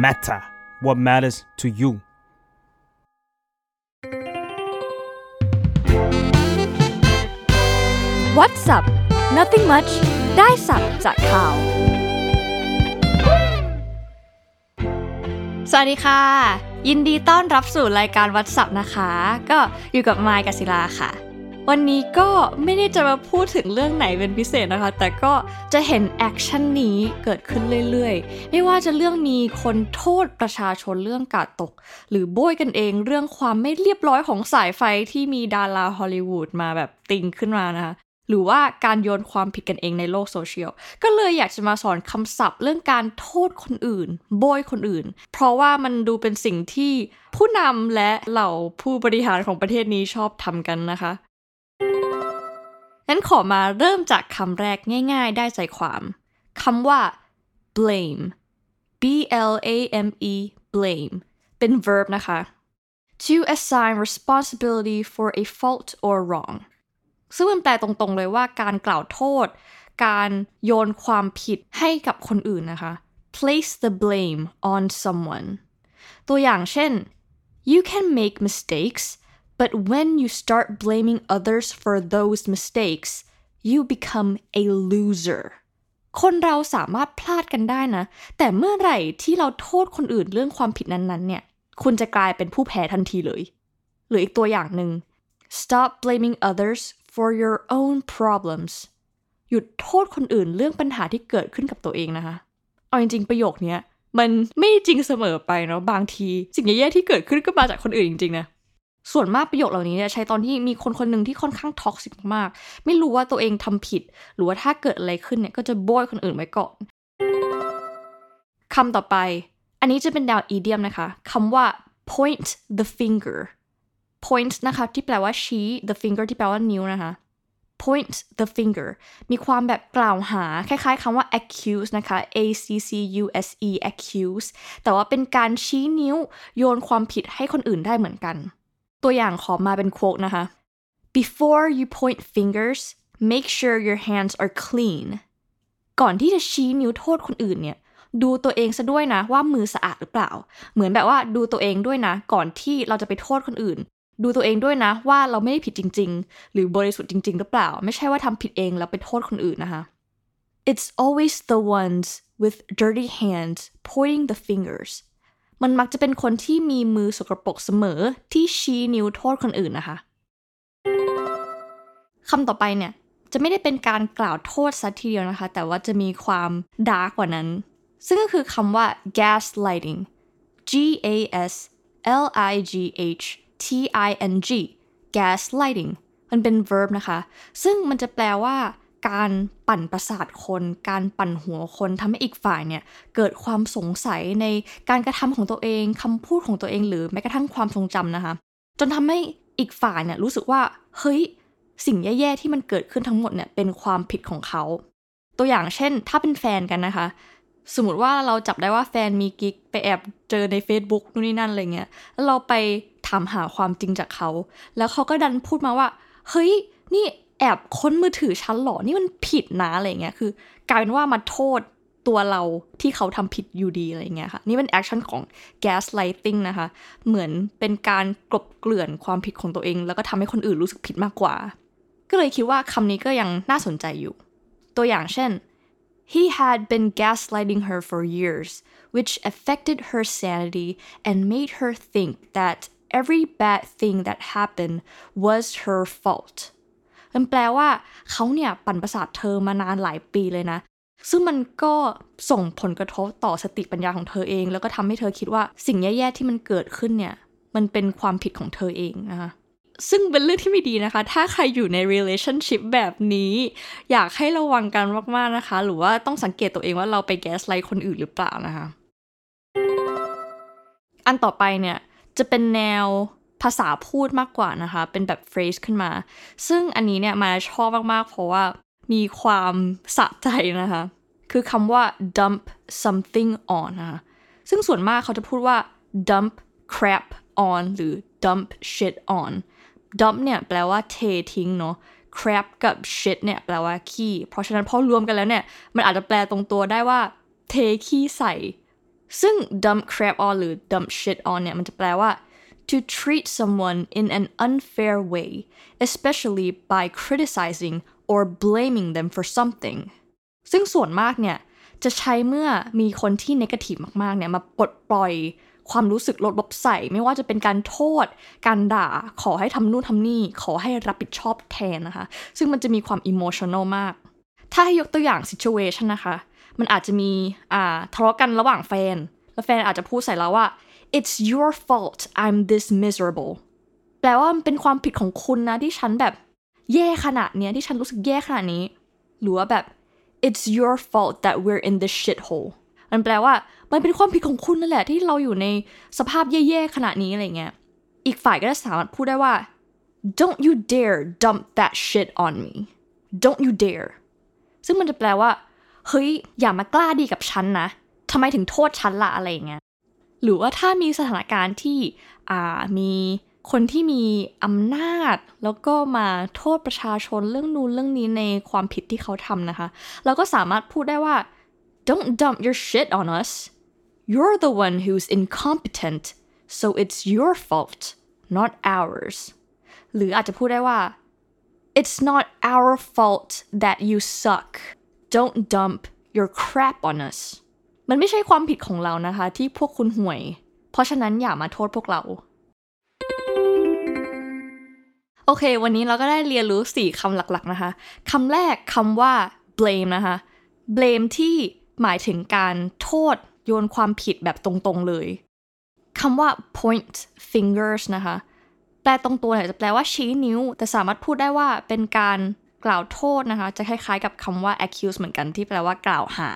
matter what matters to you What's up Nothing much ได้สับจากข่าว สวัสดีค่ะ ยินดีต้อนรับสู่รายการวัดสับนะคะ ก็อยู่กับไมค์กับศิลาค่ะ วันนี้ก็ไม่ได้จะมาพูดถึงเรื่องไหนเป็นพิเศษนะคะ แต่ก็จะเห็น action นี้เกิดขึ้นเรื่อยๆ ไม่ว่าจะเรื่องมีคนโทษประชาชนเรื่องการ์ดตก หรือโบ้ยกันเองเรื่องความไม่เรียบร้อยของสายไฟที่มีดาราฮอลลีวูดมาแบบติงขึ้นมานะคะหรือว่าการโยนความผิดกันเองในโลกโซเชียล ก็เลยอยากจะมาสอนคำศัพท์เรื่องการโทษคนอื่น โบ้ยคนอื่น เพราะว่ามันดูเป็นสิ่งที่ผู้นำและเหล่าผู้บริหารของประเทศนี้ชอบทำกันนะคะ งั้นขอมาเริ่มจากคำแรกง่าย ๆ ได้ใจความคำว่า blame b l a m e blame เป็น verb นะคะ to assign responsibility for a fault or wrong ซึ่งมันแปลตรงๆเลยว่าการกล่าวโทษ การโยนความผิดให้กับคนอื่นนะคะ place the blame on someone ตัวอย่างเช่น you can make mistakes but when you start blaming others for those mistakes you become a loser คนเราสามารถพลาดกันได้นะ แต่เมื่อไหร่ที่เราโทษคนอื่นเรื่องความผิดนั้นๆเนี่ย คุณจะกลายเป็นผู้แพ้ทันทีเลย หรืออีกตัวอย่างหนึ่ง stop blaming others for your own problems หยุดโทษคนอื่นเรื่องปัญหาที่เกิดขึ้นกับตัวเองนะคะ เอาจริงๆประโยคนี้มันไม่จริงเสมอไปเนาะ บางที สิ่งแย่ๆที่เกิดขึ้นก็มาจากคนอื่นจริงๆนะ ส่วนมากประโยคเหล่านี้เนี่ยใช้ตอนที่มีคนคนหนึ่งที่ค่อนข้างท็อกซิกมาก ไม่รู้ว่าตัวเองทำผิด หรือว่าถ้าเกิดอะไรขึ้นเนี่ยก็จะโบยคนอื่นไว้ก่อนคำต่อไป อันนี้จะเป็นแนวอีเดียมนะคะคำว่า point the finger point นะคะที่แปลว่าชี้ the finger ที่แปลว่านิ้วนะคะ point the finger มีความแบบกล่าวหา คล้ายๆคำว่า accuse นะคะ a c c u s e accuse แต่ว่าเป็นการชี้นิ้วโยนความผิดให้คนอื่นได้เหมือนกัน ตัวอย่างขอมาเป็นโค้ดนะคะ before you point fingers make sure your hands are clean ก่อนที่จะชี้นิ้วโทษคนอื่นเนี่ย ดูตัวเองซะด้วยนะว่ามือสะอาดหรือเปล่า เหมือนแบบว่าดูตัวเองด้วยนะ ก่อนที่เราจะไปโทษคนอื่น ดูตัวเองด้วยนะว่าเราไม่ได้ผิดจริง ๆ หรือบริสุทธิ์จริง ๆ หรือเปล่า ไม่ใช่ว่าทำผิดเองแล้วไปโทษคนอื่นนะคะ It's always the ones with dirty hands pointing the fingers มันมักจะเป็นคนที่มีมือสกรปรกเสมอที่ชี้นิ้วโทษคนอื่นนะคะคำต่อไปเนี่ยจะไม่ได้เป็นการกล่าวโทษซะทีเดียวนะคะ แต่ว่าจะมีความดาร์กกว่านั้น ซึ่งก็คือคำว่า gaslighting G A S L I G H T I N G gaslighting มันเป็น verb นะคะ ซึ่งมันจะแปลว่า การปั่นประสาทคน การปั่นหัวคนทำให้อีกฝ่ายเนี่ยเกิดความสงสัยในการกระทำของตัวเองคำพูดของตัวเอง หรือแม้กระทั่งความทรงจำนะคะ จนทำให้อีกฝ่ายเนี่ยรู้สึกว่าเฮ้ยสิ่งแย่ๆที่มันเกิดขึ้นทั้งหมดเนี่ยเป็นความผิดของเขา ตัวอย่างเช่น ถ้าเป็นแฟนกันนะคะ สมมติว่าเราจับได้ว่าแฟนมีกิ๊กไปแอบเจอใน Facebook นู่นนี่นั่นอะไรเงี้ยแล้วเราไปถามหาความจริงจากเขา แล้วเขาก็ดันพูดมาว่า เฮ้ย นี่ แอบค้นมือถือฉันหรอ นี่มันผิดนะอะไรเงี้ย คือกลายเป็นว่ามาโทษตัวเราที่เขาทำผิดอยู่ดีอะไรเงี้ยค่ะ นี่เป็นแอคชั่นของ gaslighting นะคะ เหมือนเป็นการกลบเกลื่อนความผิดของตัวเอง แล้วก็ทำให้คนอื่นรู้สึกผิดมากกว่า ก็เลยคิดว่าคำนี้ก็ยังน่าสนใจอยู่ ตัวอย่างเช่น he had been gaslighting her for years which affected her sanity and made her think that every bad thing that happened was her fault มันแปลว่าเขาเนี่ยปั่นประสาทเธอมานานหลายปีเลยนะ ซึ่งมันก็ส่งผลกระทบต่อสติปัญญาของเธอเอง แล้วก็ทำให้เธอคิดว่าสิ่งแย่ๆที่มันเกิดขึ้นเนี่ย มันเป็นความผิดของเธอเองนะคะซึ่งเป็นเรื่องที่ไม่ดีนะคะ ถ้าใครอยู่ใน relationship แบบนี้ อยากให้ระวังกันมาก ๆ นะคะ หรือว่าต้องสังเกตตัวเองว่าเราไปแกสไลท์คนอื่นหรือเปล่านะคะ อันต่อไปเนี่ย จะเป็นแนว ภาษาพูดมากกว่านะคะ เป็นแบบ phrase ขึ้นมา ซึ่งอันนี้เนี่ยมาชอบมาก ๆ เพราะว่ามีความสะใจนะคะ คือคำว่า dump something on นะคะ ซึ่งส่วนมากเขาจะพูดว่า dump crap on หรือ dump shit on dump เนี่ยแปลว่าเททิ้งเนาะ crap กับ shit เนี่ยแปลว่าขี้ เพราะฉะนั้นพอรวมกันแล้วเนี่ย มันอาจจะแปลตรงตัวได้ว่า เทขี้ใส่ ซึ่ง dump crap on หรือ dump shit on เนี่ยมันจะแปลว่า to treat someone in an unfair way especially by criticizing or blaming them for something ซึ่งส่วนมากเนี่ย จะใช้เมื่อมีคนที่นกาทีฟมากๆเนี่ยมาปลดปล่อยความรู้สึกลดลบใส่ ไม่ว่าจะเป็นการโทษ การด่า ขอให้ทำนู่นทำนี่ ขอให้รับผิดชอบแทนนะคะ ซึ่งมันจะมีความอิโมชัน a ลมาก ถ้าให้ยกตัวอย่าง situation นะคะ มันอาจจะมีอ่าทะเลาะกันระหว่างแฟน แล้วแฟนอาจจะพูดใส่เราว่า it's your fault I'm this miserable แปลว่ามันเป็นความผิดของคุณนะที่ฉันแบบแย่ขนาดเนี้ยที่ฉันรู้สึกแย่ขนาดนี้ หรือว่าแบบ it's your fault that we're in this shithole มันแปลว่ามันเป็นความผิดของคุณนั่นแหละที่เราอยู่ในสภาพแย่ๆขนาดนี้อะไรเงี้ย อีกฝ่ายก็จะสามารถพูดได้ว่า don't you dare dump that shit on me don't you dare ซึ่งมันจะแปลว่า เฮ้ย อย่ามากล้าดีกับฉันนะทำไมถึงโทษฉันละอะไรเงี้ย หรือว่าถ้ามีสถานการณ์ที่มีคนที่มีอำนาจ แล้วก็มาโทษประชาชนเรื่องนู้นเรื่องนี้ในความผิดที่เขาทำนะคะ เราก็สามารถพูดได้ว่า don't dump your shit on us you're the one who's incompetent so it's your fault not ours หรืออาจจะพูดได้ว่า it's not our fault that you suck don't dump your crap on us มันไม่ใช่ความผิดของเรานะคะ ที่พวกคุณห่วย เพราะฉะนั้นอย่ามาโทษพวกเรา โอเค วันนี้เราก็ได้เรียนรู้ 4คำหลักๆนะคะคำแรกคำว่า blame นะคะ blame ที่หมายถึงการโทษโยนความผิดแบบตรงๆเลยคำว่า point fingers นะคะ แปลตรงตัวเนี่ยจะแปลว่าชี้นิ้ว แต่สามารถพูดได้ว่าเป็นการกล่าวโทษนะคะ จะคล้ายๆกับคำว่า accuse เหมือนกันที่แปลว่ากล่าวหา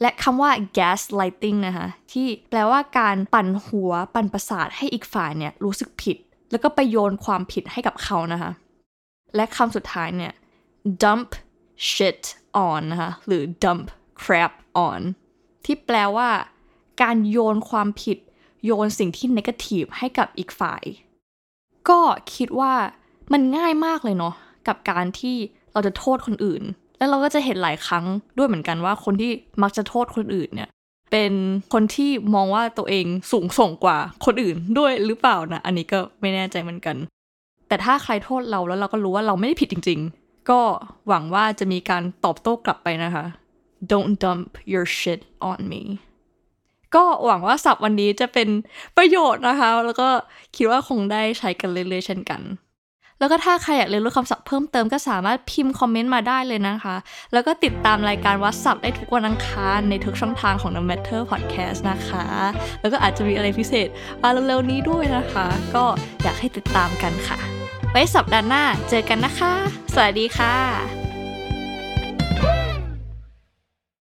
และคำว่า gaslighting นะคะ ที่แปลว่าการปั่นหัวปั่นประสาทให้อีกฝ่ายเนี่ยรู้สึกผิด แล้วก็ไปโยนความผิดให้กับเขานะคะ และคำสุดท้ายเนี่ย dump shit on นะคะ หรือ dump crap on ที่แปลว่าการโยนความผิด โยนสิ่งที่ negative ให้กับอีกฝ่าย ก็คิดว่ามันง่ายมากเลยเนาะกับการที่เราจะโทษคนอื่น แล้วเราก็จะเห็นหลายครั้งด้วยเหมือนกันว่าคนที่มักจะโทษคนอื่นเนี่ย เป็นคนที่มองว่าตัวเองสูงส่งกว่าคนอื่นด้วยหรือเปล่านะอันนี้ก็ไม่แน่ใจเหมือนกัน แต่ถ้าใครโทษเราแล้วเราก็รู้ว่าเราไม่ได้ผิดจริง ๆ ก็หวังว่าจะมีการตอบโต้กลับไปนะคะ don't dump your shit on me ก็หวังว่าสับวันนี้จะเป็นประโยชน์นะคะ แล้วก็คิดว่าคงได้ใช้กันเรื่อยๆเช่นกัน แล้วก็ถ้าใครอยากเรียนรู้คำศัพท์เพิ่มเติมก็สามารถพิมพ์คอมเมนต์มาได้เลยนะคะ แล้วก็ติดตามรายการวัดศัพท์ได้ทุกวันอังคารในทุกช่องทางของ The Matter Podcast นะคะ แล้วก็อาจจะมีอะไรพิเศษมาเร็วๆนี้ด้วยนะคะ ก็อยากให้ติดตามกันค่ะ ไว้สัปดาห์หน้าเจอกันนะคะ สวัสดีค่ะ